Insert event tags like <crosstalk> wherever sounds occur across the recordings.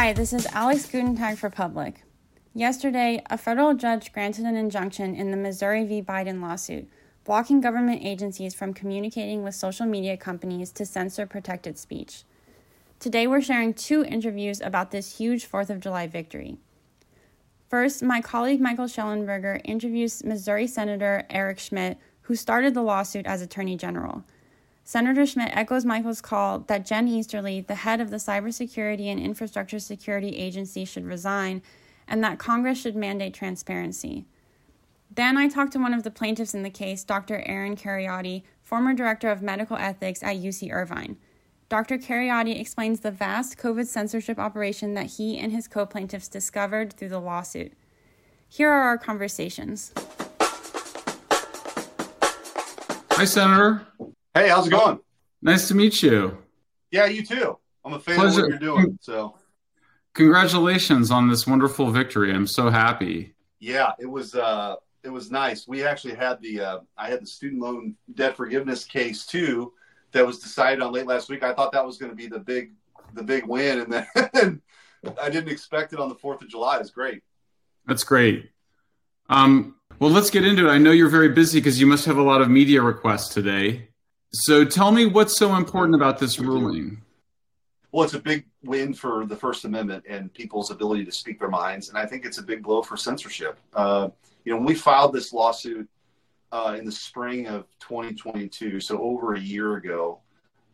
Hi, this is Alex Gutentag for Public. Yesterday, a federal judge granted an injunction in the Missouri v. Biden lawsuit, blocking government agencies from communicating with social media companies to censor protected speech. Today, we're sharing two interviews about this huge 4th of July victory. First, my colleague Michael Shellenberger interviews Missouri Senator Eric Schmitt, who started the lawsuit as Attorney General. Senator Schmitt echoes Michael's call that Jen Easterly, the head of the Cybersecurity and Infrastructure Security Agency, should resign and that Congress should mandate transparency. Then I talked to one of the plaintiffs in the case, Dr. Aaron Kheriaty, former director of medical ethics at UC Irvine. Dr. Kheriaty explains the vast COVID censorship operation that he and his co plaintiffs discovered through the lawsuit. Here are our conversations. Hi, Senator. Hey, how's it going? Nice to meet you. Yeah, you too. I'm a fan Pleasure. of what you're doing. So, congratulations on this wonderful victory. I'm so happy. Yeah, it was. Uh, it was nice. We actually had the. Uh, I had the student loan debt forgiveness case too, that was decided on late last week. I thought that was going to be the big, the big win, and then <laughs> I didn't expect it on the Fourth of July. It's great. That's great. Um, well, let's get into it. I know you're very busy because you must have a lot of media requests today. So tell me what's so important about this ruling. Well, it's a big win for the First Amendment and people's ability to speak their minds, and I think it's a big blow for censorship. Uh, you know, when we filed this lawsuit uh, in the spring of 2022, so over a year ago,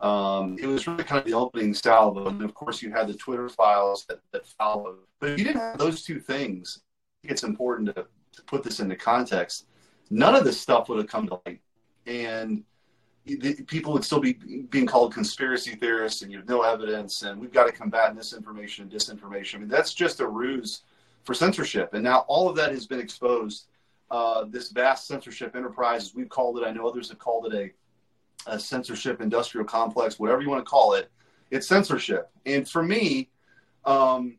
um, it was really kind of the opening salvo. And of course, you had the Twitter files that, that followed. But if you didn't have those two things, it's important to, to put this into context. None of this stuff would have come to light. And people would still be being called conspiracy theorists and you have no evidence and we've got to combat misinformation and disinformation. I mean, that's just a ruse for censorship. And now all of that has been exposed. Uh, this vast censorship enterprise, as we've called it, I know others have called it a, a censorship industrial complex, whatever you want to call it, it's censorship. And for me, um,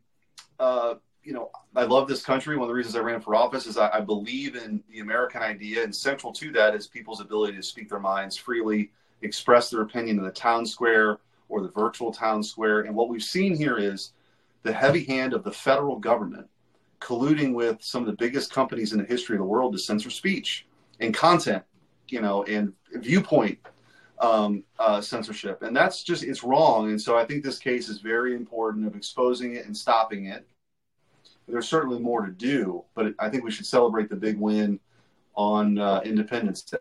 uh, you know, I love this country. One of the reasons I ran for office is I, I, believe in the American idea, and central to that is people's ability to speak their minds freely, express their opinion in the town square or the virtual town square. And what we've seen here is the heavy hand of the federal government colluding with some of the biggest companies in the history of the world to censor speech and content, you know, and viewpoint um, uh, censorship. And that's just, it's wrong. And so I think this case is very important of exposing it and stopping it there's certainly more to do, but I think we should celebrate the big win on uh, Independence Day.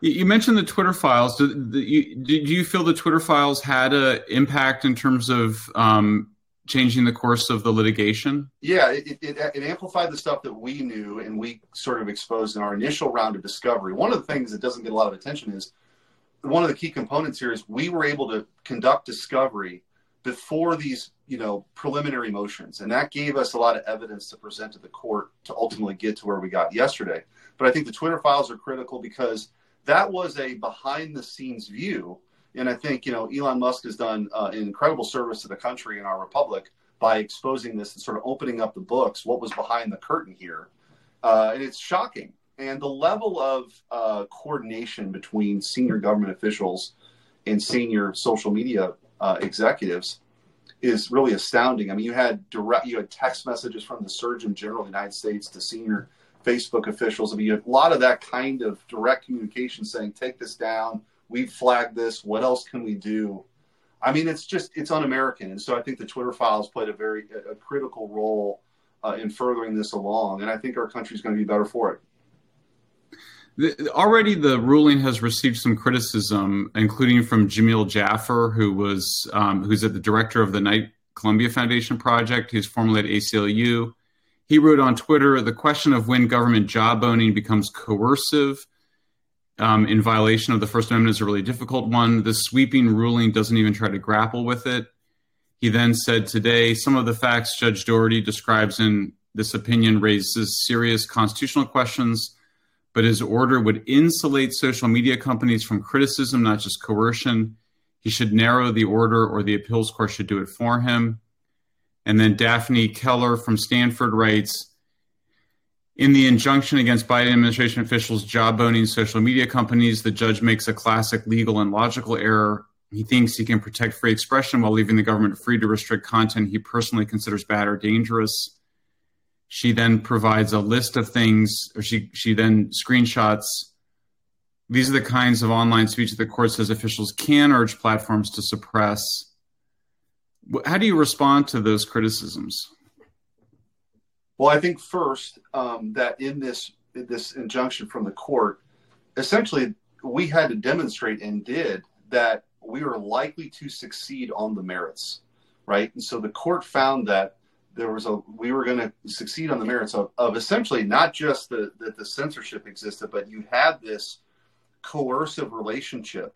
You mentioned the Twitter files. Did, you, did you feel the Twitter files had an impact in terms of um, changing the course of the litigation? Yeah, it, it, it, amplified the stuff that we knew and we sort of exposed in our initial round of discovery. One of the things that doesn't get a lot of attention is one of the key components here is we were able to conduct discovery before these you know preliminary motions. And that gave us a lot of evidence to present to the court to ultimately get to where we got yesterday. But i think the twitter files are critical because that was a behind the scenes view. And i think you know elon musk has done uh, an incredible service to the country and our republic by exposing this and sort of opening up the books what was behind the curtain here. Uh, and it's shocking. And the level of uh, coordination between senior government officials and senior social media uh, executives is really astounding. I mean, you had direct, you had text messages from the Surgeon General of the United States to senior Facebook officials. I mean, a lot of that kind of direct communication saying, "Take this down. We've flagged this. What else can we do?" I mean, it's just it's un-American, and so I think the Twitter files played a very a, critical role uh, in furthering this along, and I think our country is going to be better for it. Already, the ruling has received some criticism, including from Jameel Jaffer, who was um, who's at the director of the Knight Columbia Foundation project. He's formerly at ACLU. He wrote on Twitter, "The question of when government jawboning becomes coercive." Um, in violation of the First Amendment is a really difficult one. The sweeping ruling doesn't even try to grapple with it. He then said today, some of the facts Judge Doughty describes in this opinion raises serious constitutional questions but his order would insulate social media companies from criticism, not just coercion. He should narrow the order, or the appeals court should do it for him. And then Daphne Keller from Stanford writes In the injunction against Biden administration officials jawboning social media companies, the judge makes a classic legal and logical error. he thinks he can protect free expression while leaving the government free to restrict content he personally considers bad or dangerous. She then provides a list of things, or she, she then screenshots. These are the kinds of online speech that the court says officials can urge platforms to suppress. How do you respond to those criticisms? Well, I think first um, that in this this injunction from the court, essentially we had to demonstrate and did that we were likely to succeed on the merits, right? And so the court found that there was a we were going to succeed on the merits of, of essentially not just the, that the censorship existed, but you had this coercive relationship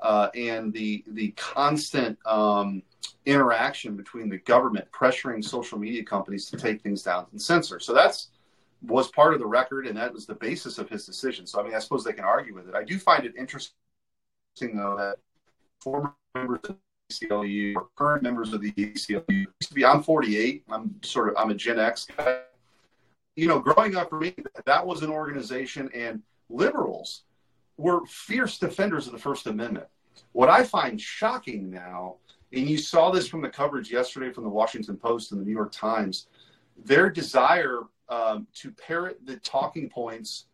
uh, and the the constant um, interaction between the government pressuring social media companies to take things down and censor. So that's was part of the record, and that was the basis of his decision. So I mean, I suppose they can argue with it. I do find it interesting though that former members of ACLU or current members of the ACLU. I'm 48. I'm sort of I'm a Gen X guy. You know, growing up for me, that was an organization, and liberals were fierce defenders of the First Amendment. What I find shocking now, and you saw this from the coverage yesterday from the Washington Post and the New York Times, their desire um, to parrot the talking points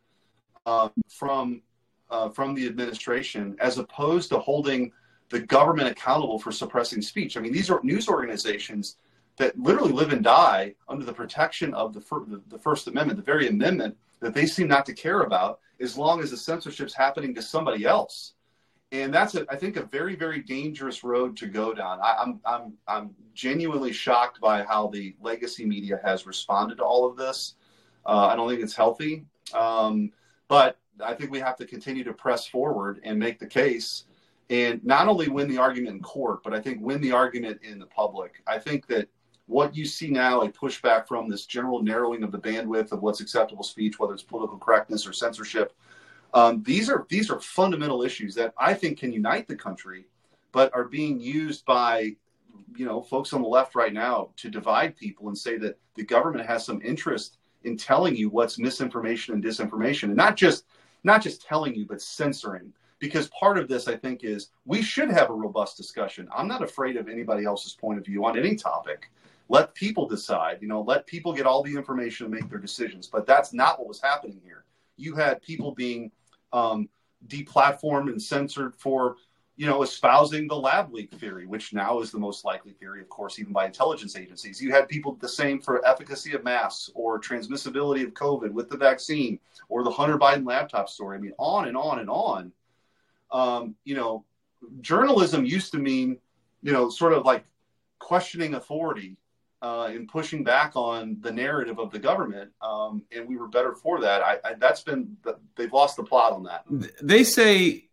um, from uh, from the administration, as opposed to holding the government accountable for suppressing speech. I mean, these are news organizations that literally live and die under the protection of the, fir- the First Amendment, the very amendment that they seem not to care about, as long as the censorship's happening to somebody else and that's a, I think a very very dangerous road to go down. I, I'm, I'm I'm genuinely shocked by how the legacy media has responded to all of this. Uh, I don't think it's healthy, um, but I think we have to continue to press forward and make the case, and not only win the argument in court, but I think win the argument in the public. I think that what you see now a pushback from this general narrowing of the bandwidth of what's acceptable speech, whether it's political correctness or censorship um, these are these are fundamental issues that I think can unite the country, but are being used by you know folks on the left right now to divide people and say that the government has some interest in telling you what's misinformation and disinformation, and not just not just telling you, but censoring. Because part of this, I think, is we should have a robust discussion. I'm not afraid of anybody else's point of view on any topic. Let people decide. You know, let people get all the information and make their decisions. But that's not what was happening here. You had people being um, deplatformed and censored for you know espousing the lab leak theory which now is the most likely theory of course even by intelligence agencies you had people the same for efficacy of masks or transmissibility of covid with the vaccine or the hunter biden laptop story i mean on and on and on um, you know journalism used to mean you know sort of like questioning authority uh, in pushing back on the narrative of the government, um, and we were better for that. I, I, that's been they've lost the plot on that. They say,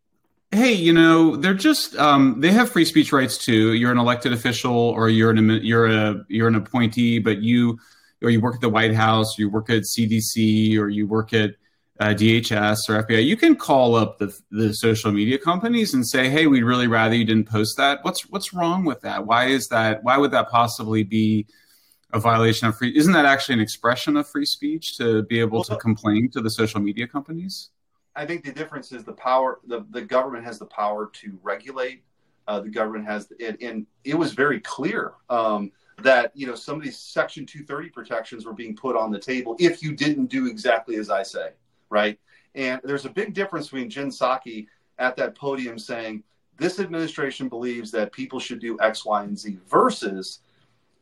"Hey, you know, they're just um, they have free speech rights too. You're an elected official, or you're an you're a you're an appointee, but you or you work at the White House, you work at CDC, or you work at uh, DHS or FBI, you can call up the the social media companies and say, "Hey, we'd really rather you didn't post that. What's what's wrong with that? Why is that? Why would that possibly be a violation of free? Isn't that actually an expression of free speech to be able well, to complain to the social media companies?" I think the difference is the power. the The government has the power to regulate. Uh, the government has, and, and it was very clear. Um, that you know some of these section 230 protections were being put on the table if you didn't do exactly as i say right? And there's a big difference between Jen Psaki at that podium saying, this administration believes that people should do X, Y, and Z versus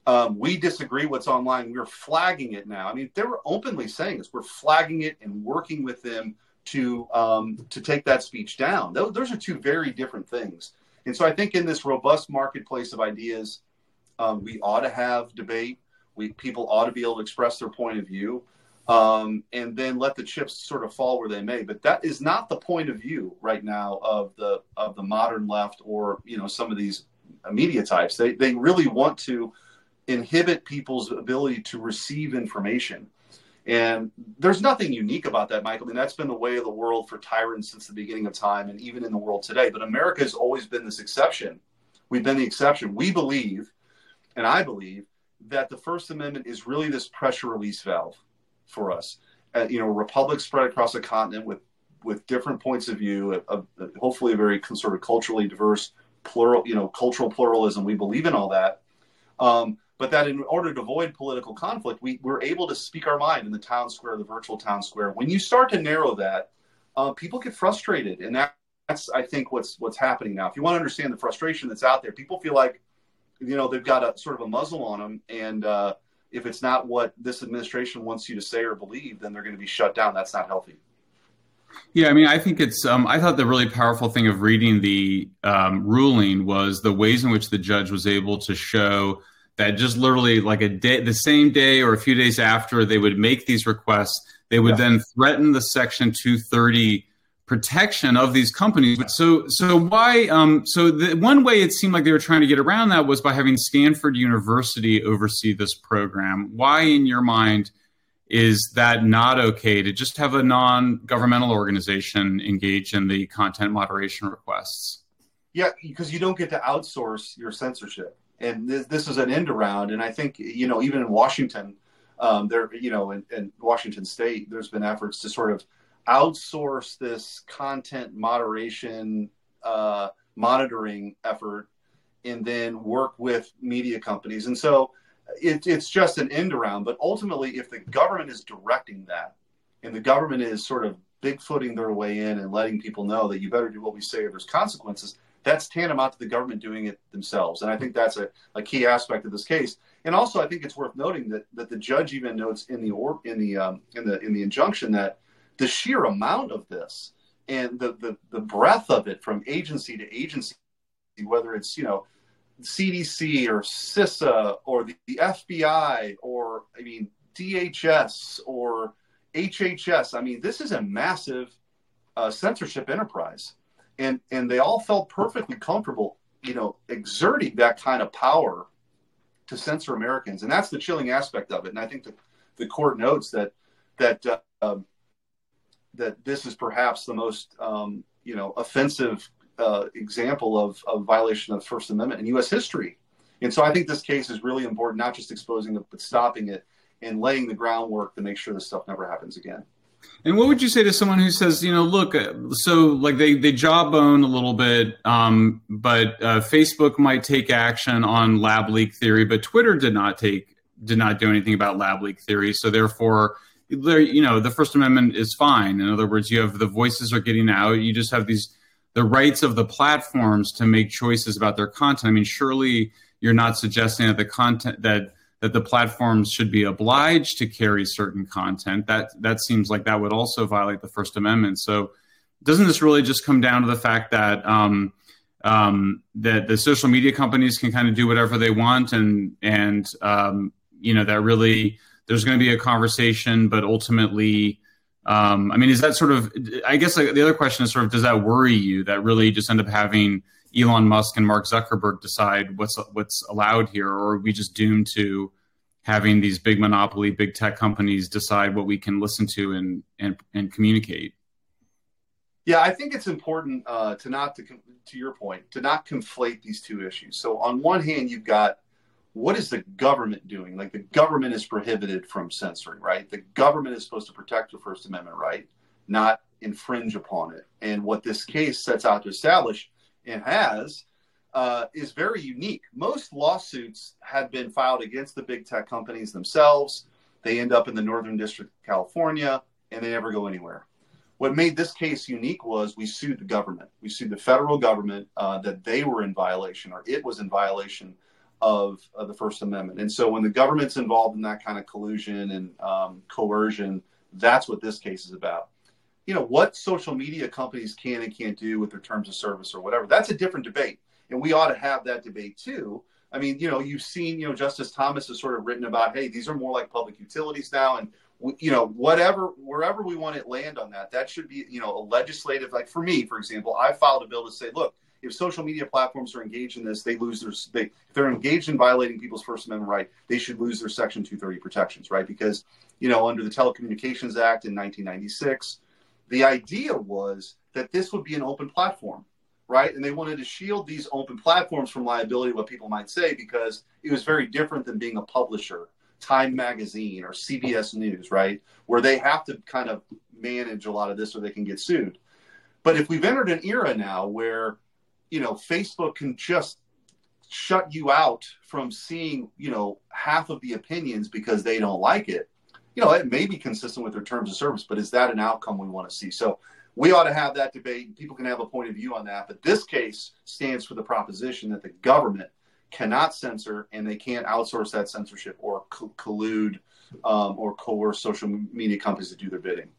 um, we disagree what's online. We're flagging it now. I mean, they were openly saying this. We're flagging it and working with them to um, to take that speech down. Those, those are two very different things. And so I think in this robust marketplace of ideas, um, we ought to have debate. We people ought to be able to express their point of view um, and then let the chips sort of fall where they may. But that is not the point of view right now of the of the modern left or you know some of these media types. They they really want to inhibit people's ability to receive information. And there's nothing unique about that, Michael. I mean, that's been the way of the world for tyrants since the beginning of time and even in the world today. But America has always been this exception. We've been the exception. We believe, and I believe, that the First Amendment is really this pressure release valve for us. Uh, you know, republic spread across the continent with with different points of view, of, of hopefully a very sort of culturally diverse plural, you know, cultural pluralism. We believe in all that. Um, but that in order to avoid political conflict, we, we're able to speak our mind in the town square, the virtual town square. When you start to narrow that, uh, people get frustrated, and that, that's I think what's what's happening now. If you want to understand the frustration that's out there, people feel like you know they've got a sort of a muzzle on them, and uh, if it's not what this administration wants you to say or believe, then they're going to be shut down. That's not healthy. Yeah, I mean, I think it's. Um, I thought the really powerful thing of reading the um, ruling was the ways in which the judge was able to show that just literally like a day, the same day or a few days after they would make these requests, they would yeah. then threaten the Section 230 protection of these companies. So, so why? Um, so the one way it seemed like they were trying to get around that was by having Stanford University oversee this program. Why, in your mind? is that not okay to just have a non-governmental organization engage in the content moderation requests? Yeah, because you don't get to outsource your censorship, and this, this is an end around. And I think you know, even in Washington, um, there, you know, in, in Washington State, there's been efforts to sort of outsource this content moderation uh, monitoring effort, and then work with media companies. And so it, it's just an end around. But ultimately, if the government is directing that, and the government is sort of bigfooting their way in and letting people know that you better do what we say or there's consequences, that's tantamount to the government doing it themselves. And I think that's a, a key aspect of this case. And also, I think it's worth noting that that the judge even notes in the or in the um, in the in the injunction that the sheer amount of this and the the the breadth of it from agency to agency, whether it's you know CDC or CISA or the, the FBI or, I mean, DHS or HHS. I mean, this is a massive uh, censorship enterprise. And, and they all felt perfectly comfortable, you know, exerting that kind of power to censor Americans. And that's the chilling aspect of it. And I think the, the court notes that, that, uh, um, that this is perhaps the most, um, you know, offensive uh, example of, of violation of First Amendment in U.S. history. And so I think this case is really important, not just exposing it, but stopping it and laying the groundwork to make sure this stuff never happens again. And what would you say to someone who says, you know, look, uh, so like they they jawbone a little bit, um, but uh, Facebook might take action on lab leak theory, but Twitter did not take did not do anything about lab leak theory. So therefore, there, you know, the First Amendment is fine. In other words, you have the voices are getting out. You just have these the rights of the platforms to make choices about their content. I mean, surely you're not suggesting that the content that that the platforms should be obliged to carry certain content. That that seems like that would also violate the First Amendment. So, doesn't this really just come down to the fact that um, um, that the social media companies can kind of do whatever they want, and and um, you know that really there's going to be a conversation, but ultimately um, I mean, is that sort of? I guess the other question is sort of, does that worry you that really just end up having Elon Musk and Mark Zuckerberg decide what's what's allowed here, or are we just doomed to having these big monopoly, big tech companies decide what we can listen to and and, and communicate? Yeah, I think it's important uh, to not to to your point to not conflate these two issues. So on one hand, you've got what is the government doing? Like the government is prohibited from censoring, right? The government is supposed to protect the First Amendment right, not infringe upon it. And what this case sets out to establish and has uh, is very unique. Most lawsuits have been filed against the big tech companies themselves. They end up in the Northern District of California and they never go anywhere. What made this case unique was we sued the government. We sued the federal government uh, that they were in violation or it was in violation of, of, the First Amendment. And so when the government's involved in that kind of collusion and um, coercion, that's what this case is about. You know, what social media companies can and can't do with their terms of service or whatever, that's a different debate. And we ought to have that debate too. I mean, you know, you've seen, you know, Justice Thomas has sort of written about, hey, these are more like public utilities now. And, you know, whatever, wherever we want to land on that, that should be, you know, a legislative, like for me, for example, I filed a bill to say, look, if social media platforms are engaged in this, they lose their they if they're engaged in violating people's First Amendment right, they should lose their Section 230 protections, right? Because you know under the Telecommunications Act in 1996, the idea was that this would be an open platform, right? And they wanted to shield these open platforms from liability, what people might say, because it was very different than being a publisher, Time Magazine or CBS News, right? Where they have to kind of manage a lot of this or they can get sued. But if we've entered an era now where you know, Facebook can just shut you out from seeing, you know, half of the opinions because they don't like it. You know, it may be consistent with their terms of service, but is that an outcome we want to see? So we ought to have that debate. People can have a point of view on that. But this case stands for the proposition that the government cannot censor and they can't outsource that censorship or collude um, or coerce social media companies to do their bidding.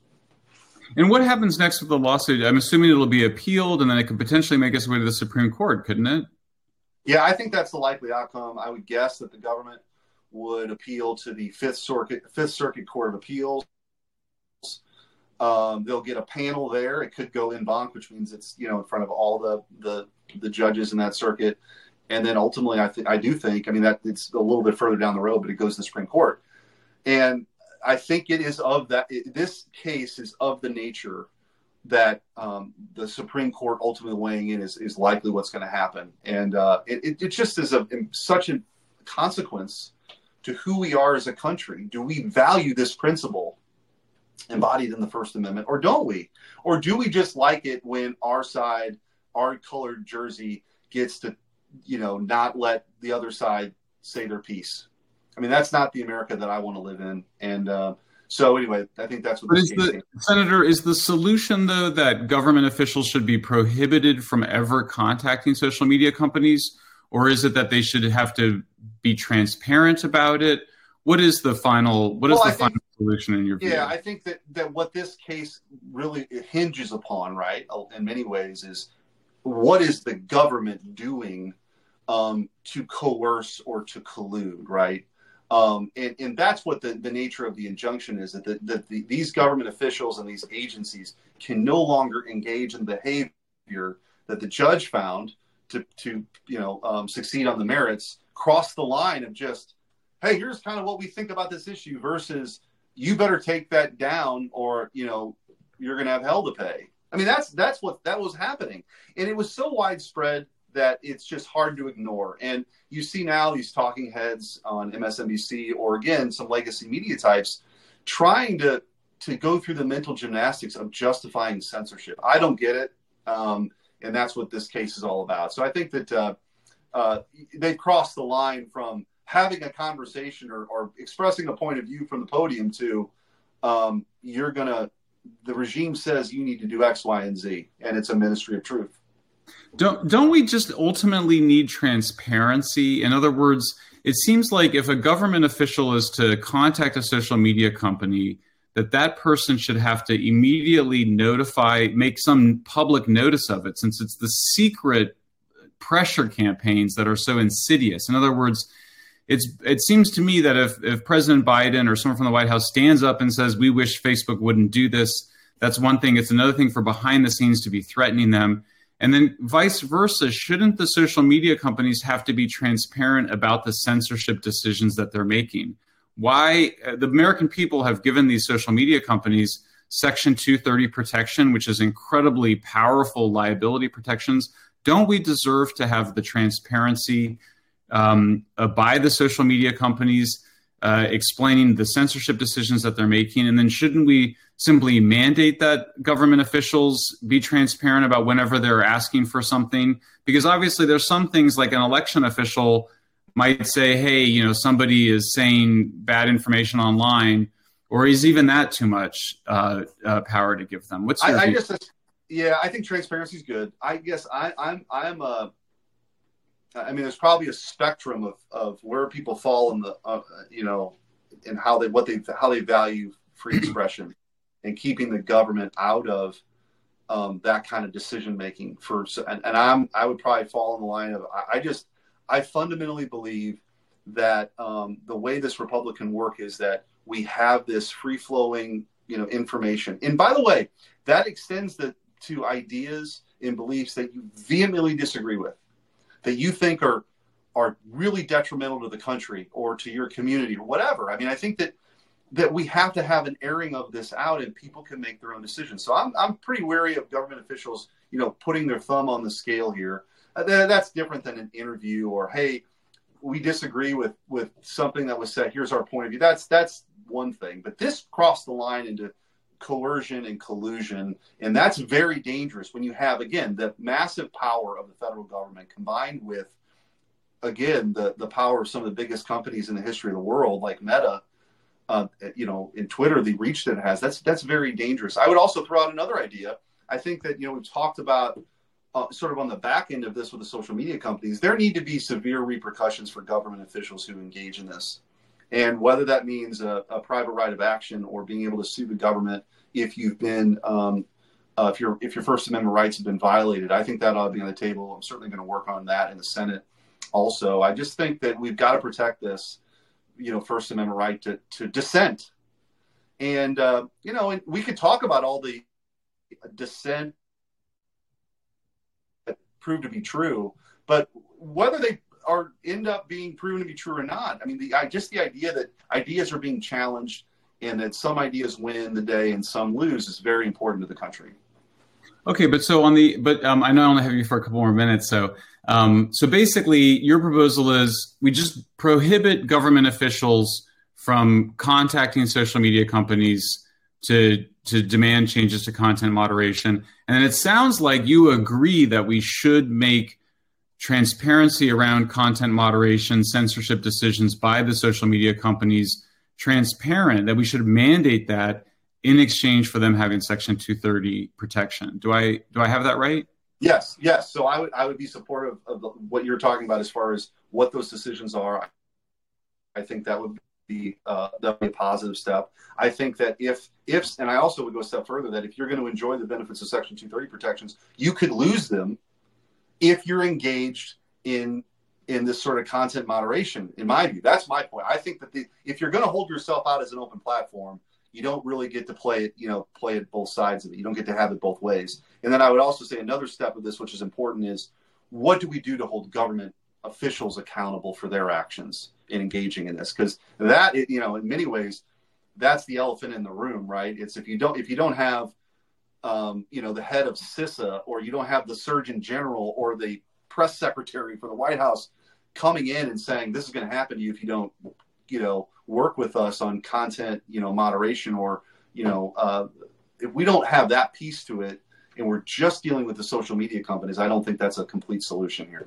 And what happens next with the lawsuit? I'm assuming it'll be appealed and then it could potentially make its way to the Supreme Court, couldn't it? Yeah, I think that's the likely outcome. I would guess that the government would appeal to the Fifth Circuit Fifth Circuit Court of Appeals. Um, they'll get a panel there. It could go en banc, which means it's you know in front of all the the, the judges in that circuit. And then ultimately, I think I do think. I mean that it's a little bit further down the road, but it goes to the Supreme Court. And I think it is of that. It, this case is of the nature that um, the Supreme Court ultimately weighing in is, is likely what's going to happen, and uh, it, it just is a such a consequence to who we are as a country. Do we value this principle embodied in the First Amendment, or don't we? Or do we just like it when our side, our colored jersey, gets to, you know, not let the other side say their piece? I mean, that's not the America that I want to live in. And uh, so, anyway, I think that's what. But is the, Senator, is the solution though that government officials should be prohibited from ever contacting social media companies, or is it that they should have to be transparent about it? What is the final? What is well, the final solution in your view? Yeah, I think that that what this case really hinges upon, right, in many ways, is what is the government doing um, to coerce or to collude, right? Um, and, and that's what the, the nature of the injunction is that, the, the, these government officials and these agencies can no longer engage in behavior that the judge found to, to you know um, succeed on the merits cross the line of just hey here's kind of what we think about this issue versus you better take that down or you know you're going to have hell to pay. I mean that's that's what that was happening. And it was so widespread that it's just hard to ignore. And you see now these talking heads on MSNBC or again some legacy media types trying to to go through the mental gymnastics of justifying censorship. I don't get it, um, and that's what this case is all about. So I think that uh, uh, they crossed the line from having a conversation or, or, expressing a point of view from the podium to um, you're gonna the regime says you need to do X, Y, and Z, and it's a ministry of truth. Don't don't we just ultimately need transparency? In other words, it seems like if a government official is to contact a social media company, that that person should have to immediately notify, make some public notice of it, since it's the secret pressure campaigns that are so insidious. In other words, it's it seems to me that if if President Biden or someone from the White House stands up and says we wish Facebook wouldn't do this, that's one thing. It's another thing for behind the scenes to be threatening them. And then vice versa, shouldn't the social media companies have to be transparent about the censorship decisions that they're making? Why uh, the American people have given these social media companies Section 230 protection, which is incredibly powerful liability protections. Don't we deserve to have the transparency um, uh, by the social media companies uh, explaining the censorship decisions that they're making? And then shouldn't we simply mandate that government officials be transparent about whenever they're asking for something? Because obviously, there's some things like an election official might say, hey, you know, somebody is saying bad information online, or is even that too much uh, uh, power to give them? What's your I, I guess yeah, I think transparency is good. I guess I, I'm I'm a I mean, there's probably a spectrum of, of where people fall in the, uh, you know, and how they what they how they value free <clears throat> expression and keeping the government out of um, that kind of decision making. For and, and I'm I would probably fall in the line of I, I just I fundamentally believe that um, the way this republic can work is that we have this free flowing you know information. And by the way, that extends the, to ideas and beliefs that you vehemently disagree with that you think are are really detrimental to the country or to your community or whatever. I mean, I think that that we have to have an airing of this out and people can make their own decisions. So I'm I'm pretty wary of government officials, you know, putting their thumb on the scale here. Uh, that's different than an interview or hey, we disagree with with something that was said. Here's our point of view. That's that's one thing. But this crossed the line into coercion and collusion. And that's very dangerous when you have, again, the massive power of the federal government combined with, again, the, the power of some of the biggest companies in the history of the world, like Meta. Uh, you know, in Twitter, the reach that it has, that's that's very dangerous. I would also throw out another idea. I think that you know we've talked about uh, sort of on the back end of this with the social media companies. There need to be severe repercussions for government officials who engage in this. And whether that means a, a, private right of action or being able to sue the government if you've been um, uh, if your if your First Amendment rights have been violated, I think that ought to be on the table. I'm certainly going to work on that in the Senate. Also, I just think that we've got to protect this, you know, First Amendment right to to dissent. And uh, you know, we could talk about all the dissent that proved to be true, but whether they are end up being proven to be true or not. I mean, the just the idea that ideas are being challenged and that some ideas win the day and some lose is very important to the country. Okay, but so on the but um, I know I only have you for a couple more minutes. So um, so basically, your proposal is we just prohibit government officials from contacting social media companies to to demand changes to content moderation. And it sounds like you agree that we should make transparency around content moderation, censorship decisions by the social media companies transparent, that we should mandate that in exchange for them having Section 230 protection. Do I do I have that right? Yes, yes. So I would I would be supportive of what you're talking about as far as what those decisions are. I think that would be uh, that would be a positive step. I think that if if and I also would go a step further that if you're going to enjoy the benefits of Section 230 protections, you could lose them if you're engaged in in this sort of content moderation in my view that's my point. I think that the, if you're going to hold yourself out as an open platform you don't really get to play it you know play it both sides of it. You don't get to have it both ways. And then i would also say another step of this which is important is what do we do to hold government officials accountable for their actions in engaging in this? Because that you know in many ways that's the elephant in the room right? It's if you don't if you don't have um, you know, the head of CISA, or you don't have the Surgeon General or the press secretary for the White House coming in and saying this is going to happen to you if you don't, you know, work with us on content, you know, moderation, or you know, uh, if we don't have that piece to it, and we're just dealing with the social media companies, I don't think that's a complete solution here.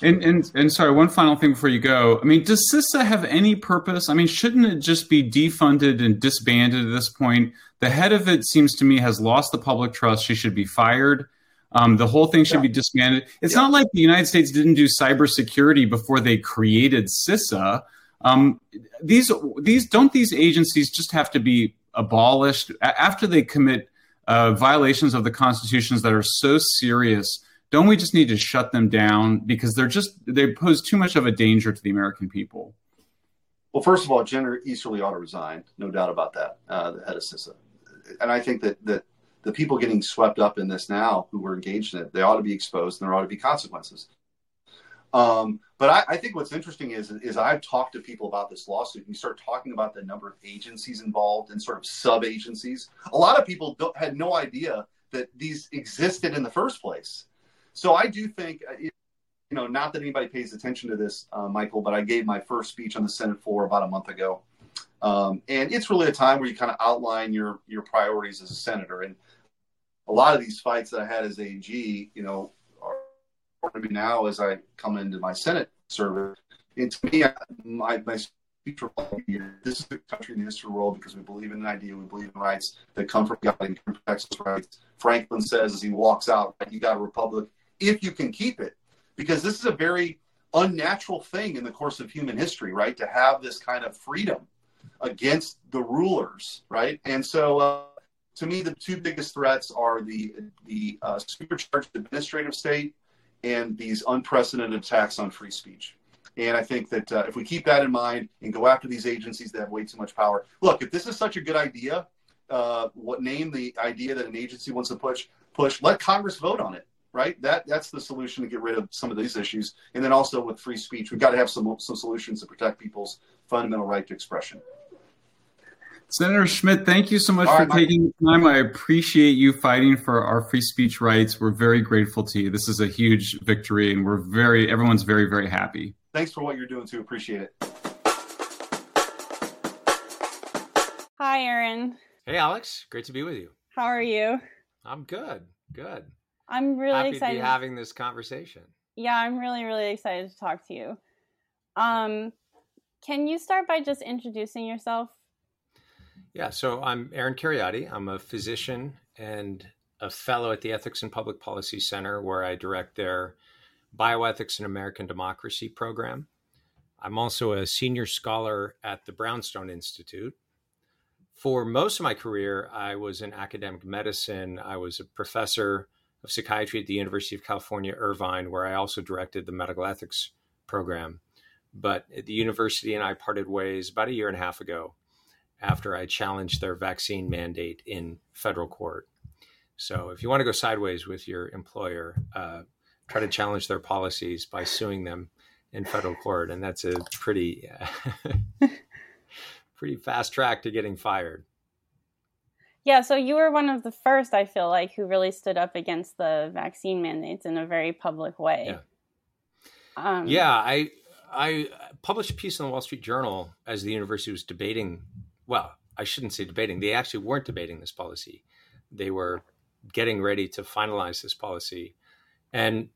And, and and sorry, one final thing before you go. I mean, does CISA have any purpose? I mean, shouldn't it just be defunded and disbanded at this point? The head of it seems to me has lost the public trust. She should be fired. Um, the whole thing should yeah. be disbanded. It's yeah. not like the United States didn't do cybersecurity before they created CISA. Um, these these don't these agencies just have to be abolished after they commit uh, violations of the constitutions that are so serious? Don't we just need to shut them down because they're just they pose too much of a danger to the American people? Well, first of all, Jenner Easterly ought to resign, no doubt about that. Uh, the head of CISA, and I think that that the people getting swept up in this now who were engaged in it, they ought to be exposed, and there ought to be consequences. Um, but I, I, think what's interesting is is I've talked to people about this lawsuit. And you start talking about the number of agencies involved and sort of sub agencies. A lot of people had no idea that these existed in the first place. So I do think, uh, you know, not that anybody pays attention to this, uh, Michael, but I gave my first speech on the Senate floor about a month ago. Um, and it's really a time where you kind of outline your your priorities as a senator. And a lot of these fights that I had as AG, you know, are important to me now as I come into my Senate service. And to me, my, my speech for this is the country in the history of the world because we believe in an idea, we believe in rights that come from God and protects rights. Franklin says as he walks out, you got a republic if you can keep it, because this is a very unnatural thing in the course of human history, right? To have this kind of freedom against the rulers, right? And so, uh, to me, the two biggest threats are the the uh, supercharged administrative state and these unprecedented attacks on free speech. And I think that uh, if we keep that in mind and go after these agencies that have way too much power, look, if this is such a good idea, uh, what name the idea that an agency wants to push, push, let Congress vote on it right? That that's the solution to get rid of some of these issues. And then also with free speech, we've got to have some some solutions to protect people's fundamental right to expression. Senator Schmitt, thank you so much All for right, taking the time. I appreciate you fighting for our free speech rights. We're very grateful to you. This is a huge victory, and we're very everyone's very very happy. Thanks for what you're doing too. Appreciate it. Hi, Aaron. Hey, Alex. Great to be with you. How are you? I'm good. Good. I'm really Happy excited. to be having this conversation. Yeah, I'm really, really excited to talk to you. Um, can you start by just introducing yourself? Yeah, so I'm Aaron Kheriaty. I'm a physician and a fellow at the Ethics and Public Policy Center, where I direct their Bioethics and American Democracy program. I'm also a senior scholar at the Brownstone Institute. For most of my career, I was in academic medicine. I was a professor of psychiatry at the University of California, Irvine, where I also directed the medical ethics program. But the university and I parted ways about a year and a half ago after I challenged their vaccine mandate in federal court. So if you want to go sideways with your employer, uh, try to challenge their policies by suing them in federal court, and that's a pretty <laughs> pretty fast track to getting fired. Yeah, so you were one of the first, I feel like, who really stood up against the vaccine mandates in a very public way. Yeah. Um, yeah, I I published a piece in the Wall Street Journal as the university was debating. Well, I shouldn't say debating. They actually weren't debating this policy. They were getting ready to finalize this policy, and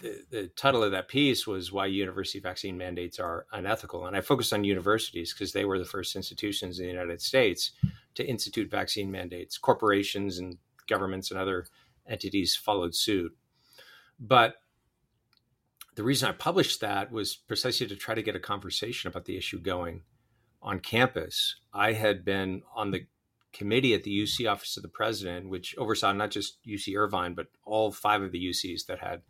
the, the title of that piece was why university vaccine mandates are unethical. And I focused on universities because they were the first institutions in the United States to institute vaccine mandates. Corporations and governments and other entities followed suit. But the reason I published that was precisely to try to get a conversation about the issue going on campus. I had been on the committee at the UC Office of the President, which oversaw not just UC Irvine, but all five of the UCs that had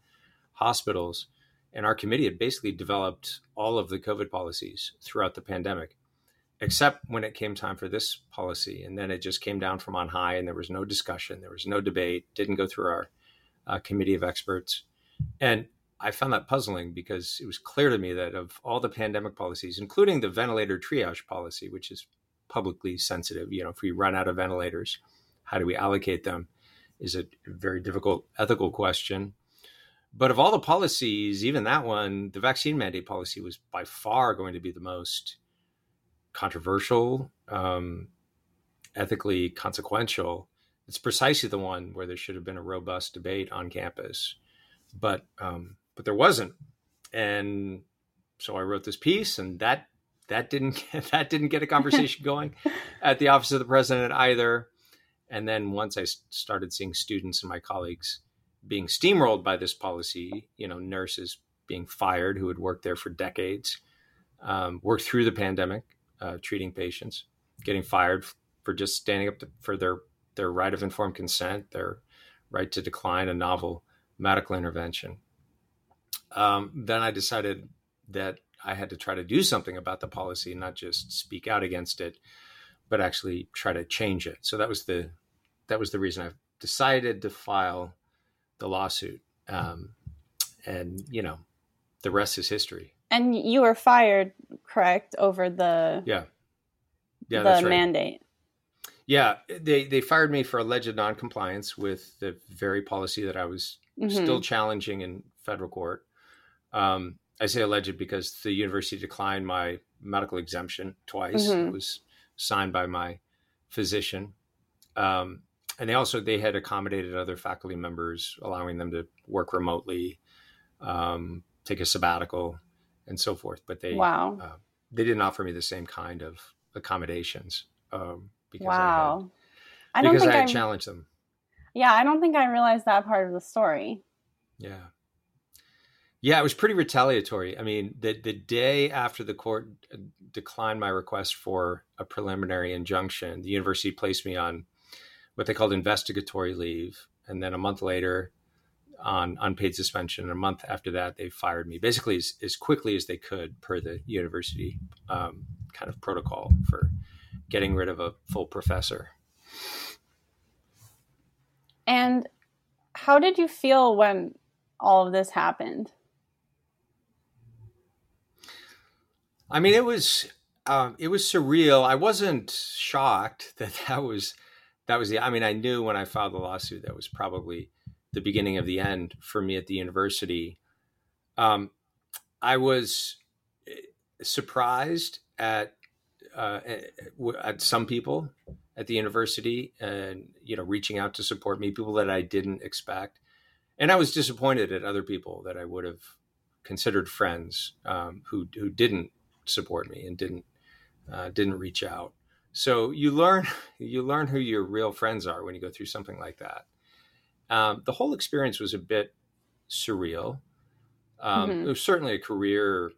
hospitals. And our committee had basically developed all of the COVID policies throughout the pandemic, except when it came time for this policy. And then it just came down from on high, and there was no discussion, there was no debate, didn't go through our uh, committee of experts. And I found that puzzling because it was clear to me that of all the pandemic policies, including the ventilator triage policy, which is publicly sensitive, you know, if we run out of ventilators, how do we allocate them? Is a very difficult ethical question. But of all the policies, even that one, the vaccine mandate policy was by far going to be the most controversial, um, ethically consequential. It's precisely the one where there should have been a robust debate on campus, but um, but there wasn't. And so I wrote this piece, and that that didn't <laughs> get, that didn't get a conversation <laughs> going at the office of the president either. And then once I started seeing students and my colleagues being steamrolled by this policy, you know, nurses being fired who had worked there for decades, um, worked through the pandemic, uh, treating patients, getting fired for just standing up to, for their their right of informed consent, their right to decline a novel medical intervention. Um, then I decided that I had to try to do something about the policy, not just speak out against it, but actually try to change it. So that was the that was the reason I decided to file the lawsuit. Um, and you know, the rest is history. And you were fired, correct, over the yeah yeah the that's right. mandate. Yeah, they they fired me for alleged noncompliance with the very policy that I was Mhm. still challenging in federal court. Um, I say alleged because the university declined my medical exemption twice. Mhm. It was signed by my physician, um, and they also they had accommodated other faculty members, allowing them to work remotely, um, take a sabbatical, and so forth. But they wow. uh, they didn't offer me the same kind of accommodations um, because wow. I I had, don't because think I I, had challenged them. yeah, I don't think I realized that part of the story. Yeah. Yeah, it was pretty retaliatory. I mean, the the day after the court uh, declined my request for a preliminary injunction, the university placed me on what they called investigatory leave, and then a month later on unpaid suspension. And a month after that, they fired me basically as, as quickly as they could per the university um, kind of protocol for getting rid of a full professor. And how did you feel when all of this happened? I mean, it was um, it was surreal. I wasn't shocked <laughs> that that was that was the. I mean, I knew when I filed the lawsuit that was probably the beginning of the end for me at the university. Um, I was eh, surprised at uh, at some people at the university and you know reaching out to support me people that i didn't expect and i was disappointed at other people that i would have considered friends um, who who didn't support me and didn't uh, didn't reach out so you learn <laughs> you learn who your real friends are when you go through something like that um, the whole experience was a bit surreal um, mm-hmm. it was certainly a career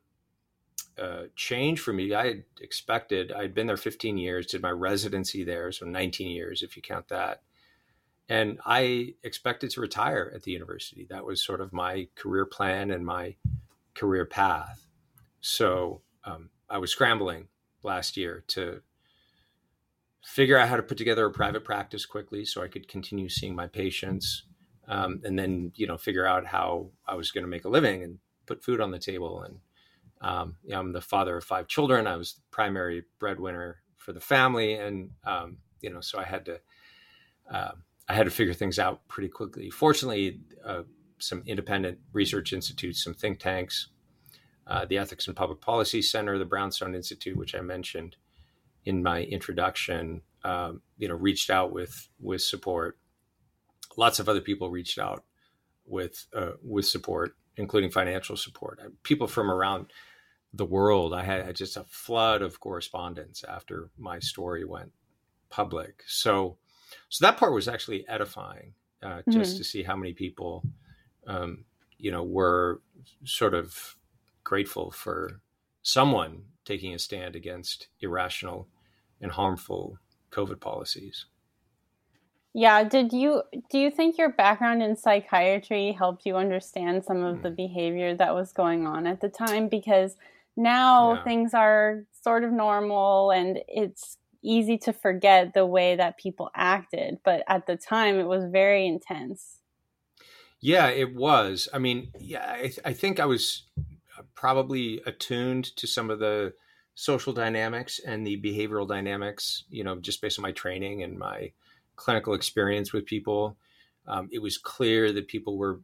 uh, change for me. I had expected, I'd been there 15 years, did my residency there, so 19 years if you count that. And I expected to retire at the university. That was sort of my career plan and my career path. So um, I was scrambling last year to figure out how to put together a private practice quickly so I could continue seeing my patients. Um, and then, you know, figure out how I was going to make a living and put food on the table and um, you know, I'm the father of five children. I was the primary breadwinner for the family, and um, you know, so I had to uh, I had to figure things out pretty quickly. Fortunately, uh, some independent research institutes, some think tanks, uh, the Ethics and Public Policy Center, the Brownstone Institute, which I mentioned in my introduction, um, you know, reached out with with support. Lots of other people reached out with uh, with support including financial support. People from around the world. I had just a flood of correspondence after my story went public. So, so that part was actually edifying, uh, just mm-hmm. to see how many people, um, you know, were sort of grateful for someone taking a stand against irrational and harmful COVID policies. Yeah, did you do you think your background in psychiatry helped you understand some of the hmm. behavior that was going on at the time because now yeah. things are sort of normal and it's easy to forget the way that people acted, but at the time it was very intense. Yeah, it was. I mean, yeah, I, I think I was probably attuned to some of the social dynamics and the behavioral dynamics, you know, just based on my training and my clinical experience with people, um, it was clear that people were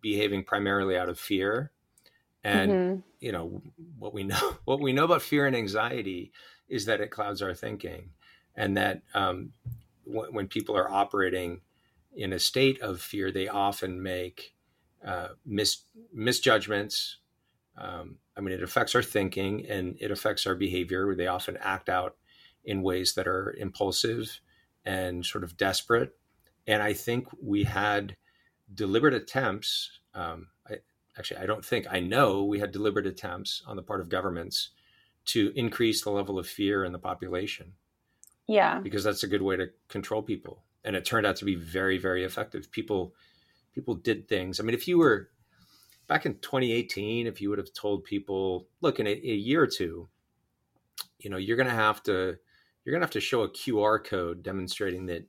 behaving primarily out of fear. And mm-hmm. you know what we know <laughs> what we know about fear and anxiety is that it clouds our thinking, and that um, w- when people are operating in a state of fear, they often make uh, mis- misjudgments. Um, I mean, it affects our thinking and it affects our behavior. They often act out in ways that are impulsive and sort of desperate. And I think we had deliberate attempts. Um, I, actually, I don't think I know we had deliberate attempts on the part of governments to increase the level of fear in the population. Yeah, because that's a good way to control people, and it turned out to be very, very effective. People, people did things. I mean, if you were back in 2018, if you would have told people, look, in a, a year or two, you know, you're going to have to you're going to have to show a QR code demonstrating that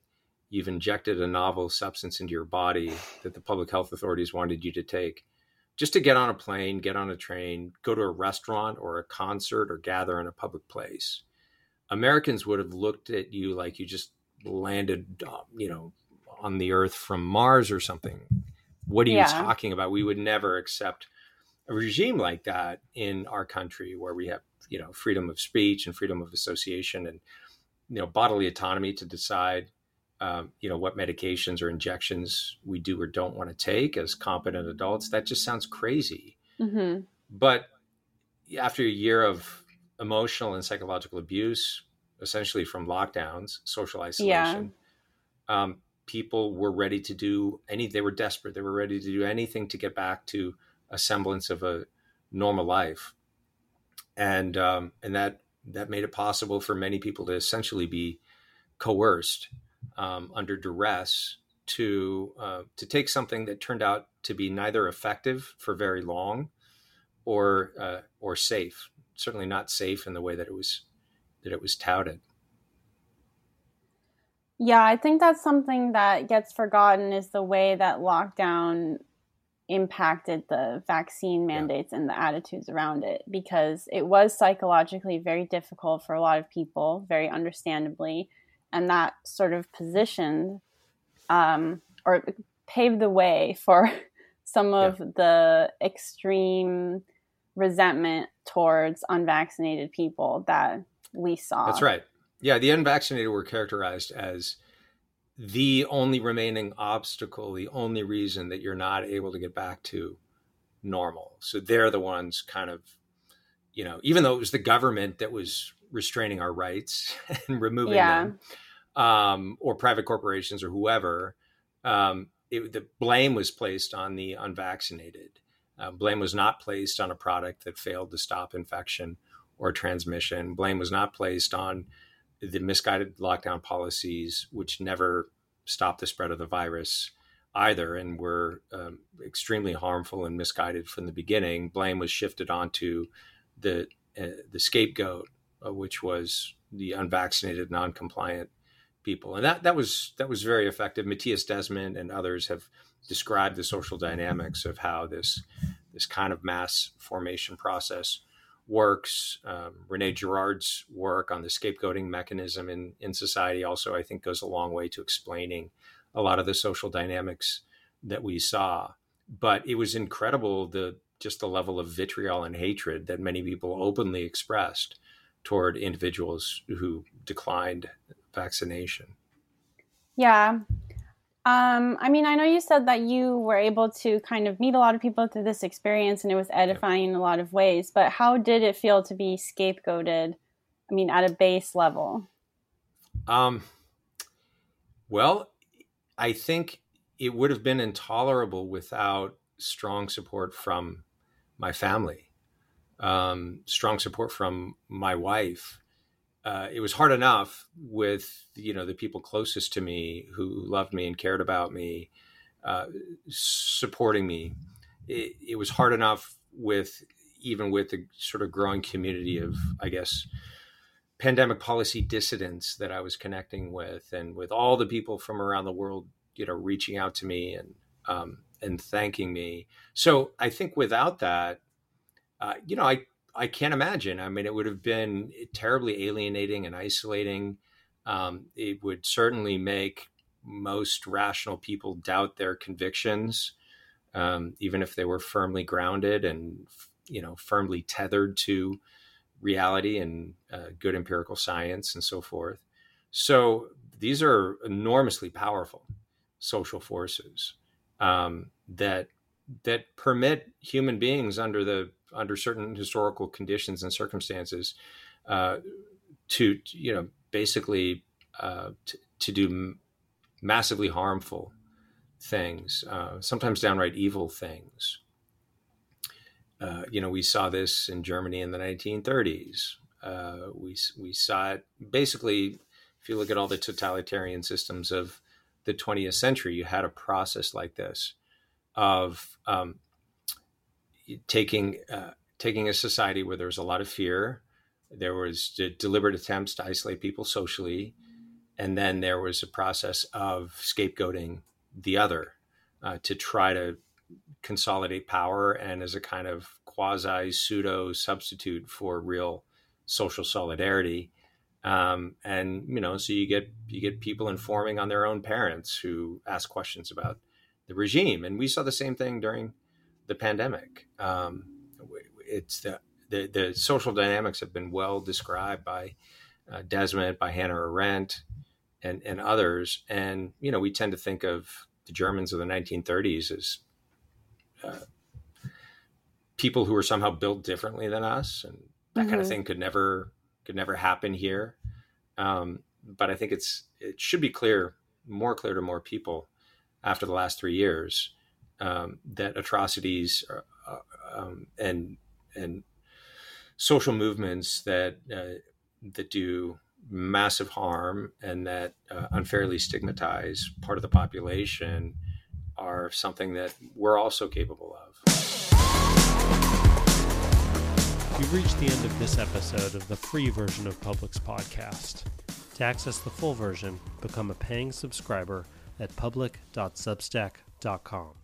you've injected a novel substance into your body that the public health authorities wanted you to take just to get on a plane, get on a train, go to a restaurant or a concert or gather in a public place. Americans would have looked at you like you just landed, uh, you know, on the earth from Mars or something. What are you talking about? We would never accept a regime like that in our country where we have, you know, freedom of speech and freedom of association and you know bodily autonomy to decide um, you know what medications or injections we do or don't want to take as competent adults that just sounds crazy mm-hmm. but after a year of emotional and psychological abuse essentially from lockdowns social isolation yeah. um, people were ready to do any they were desperate they were ready to do anything to get back to a semblance of a normal life and um, and that that made it possible for many people to essentially be coerced um, under duress to uh, to take something that turned out to be neither effective for very long or uh, or safe. Certainly not safe in the way that it was that it was touted. Yeah, I think that's something that gets forgotten is the way that lockdown impacted the vaccine mandates yeah. and the attitudes around it because it was psychologically very difficult for a lot of people, very understandably. And that sort of positioned um, or paved the way for <laughs> some of yeah. the extreme resentment towards unvaccinated people that we saw. That's right. Yeah, the unvaccinated were characterized as the only remaining obstacle, the only reason that you're not able to get back to normal. So they're the ones kind of, you know, even though it was the government that was restraining our rights <laughs> and removing yeah. them, um, or private corporations or whoever, um, it, the blame was placed on the unvaccinated. Uh, blame was not placed on a product that failed to stop infection or transmission. Blame was not placed on the misguided lockdown policies, which never stopped the spread of the virus either and were um, extremely harmful and misguided from the beginning. Blame was shifted onto the uh, the scapegoat, uh, which was the unvaccinated, non-compliant people, and that that was that was very effective. Mattias Desmet and others have described the social dynamics of how this this kind of mass formation process works. Um, Rene Girard's work on the scapegoating mechanism in, in society also, I think, goes a long way to explaining a lot of the social dynamics that we saw. But it was incredible the just the level of vitriol and hatred that many people openly expressed toward individuals who declined vaccination. Yeah, um, I mean, I know you said that you were able to kind of meet a lot of people through this experience and it was edifying in a lot of ways, but how did it feel to be scapegoated? I mean, at a base level? Um, well, I think it would have been intolerable without strong support from my family, um, strong support from my wife, uh, it was hard enough with you know the people closest to me who loved me and cared about me, uh, supporting me. It, it, was hard enough with even with the sort of growing community of I guess pandemic policy dissidents that I was connecting with, and with all the people from around the world, you know, reaching out to me and um, and thanking me. So I think without that, uh, you know, I I can't imagine. I mean, it would have been terribly alienating and isolating. Um, it would certainly make most rational people doubt their convictions, um, even if they were firmly grounded and you know firmly tethered to reality and uh, good empirical science and so forth. So these are enormously powerful social forces um, that that permit human beings under the under certain historical conditions and circumstances uh, to you know basically uh, to, to do m- massively harmful things, uh, sometimes downright evil things. Uh, you know, we saw this in Germany in the 1930s. Uh, we we saw it basically. If you look at all the totalitarian systems of the 20th century, you had a process like this of um, taking uh, taking a society where there was a lot of fear, there was deliberate attempts to isolate people socially, and then there was a process of scapegoating the other uh, to try to consolidate power and as a kind of quasi pseudo substitute for real social solidarity. Um, and you know, so you get you get people informing on their own parents who ask questions about the regime, and we saw the same thing during the pandemic. Um, it's the, the, the social dynamics have been well described by uh, Desmet, by Hannah Arendt, and and others. And you know, we tend to think of the Germans of the 1930s as uh, people who were somehow built differently than us, and that mm-hmm. kind of thing could never could never happen here. Um, but I think it's it should be clear, more clear to more people after the last three years um, that atrocities are, uh, um, and and social movements that uh, that do massive harm and that uh, unfairly stigmatize part of the population are something that we're also capable of. You've reached the end of this episode of the free version of Public's podcast. To access the full version, become a paying subscriber at public.substack.com.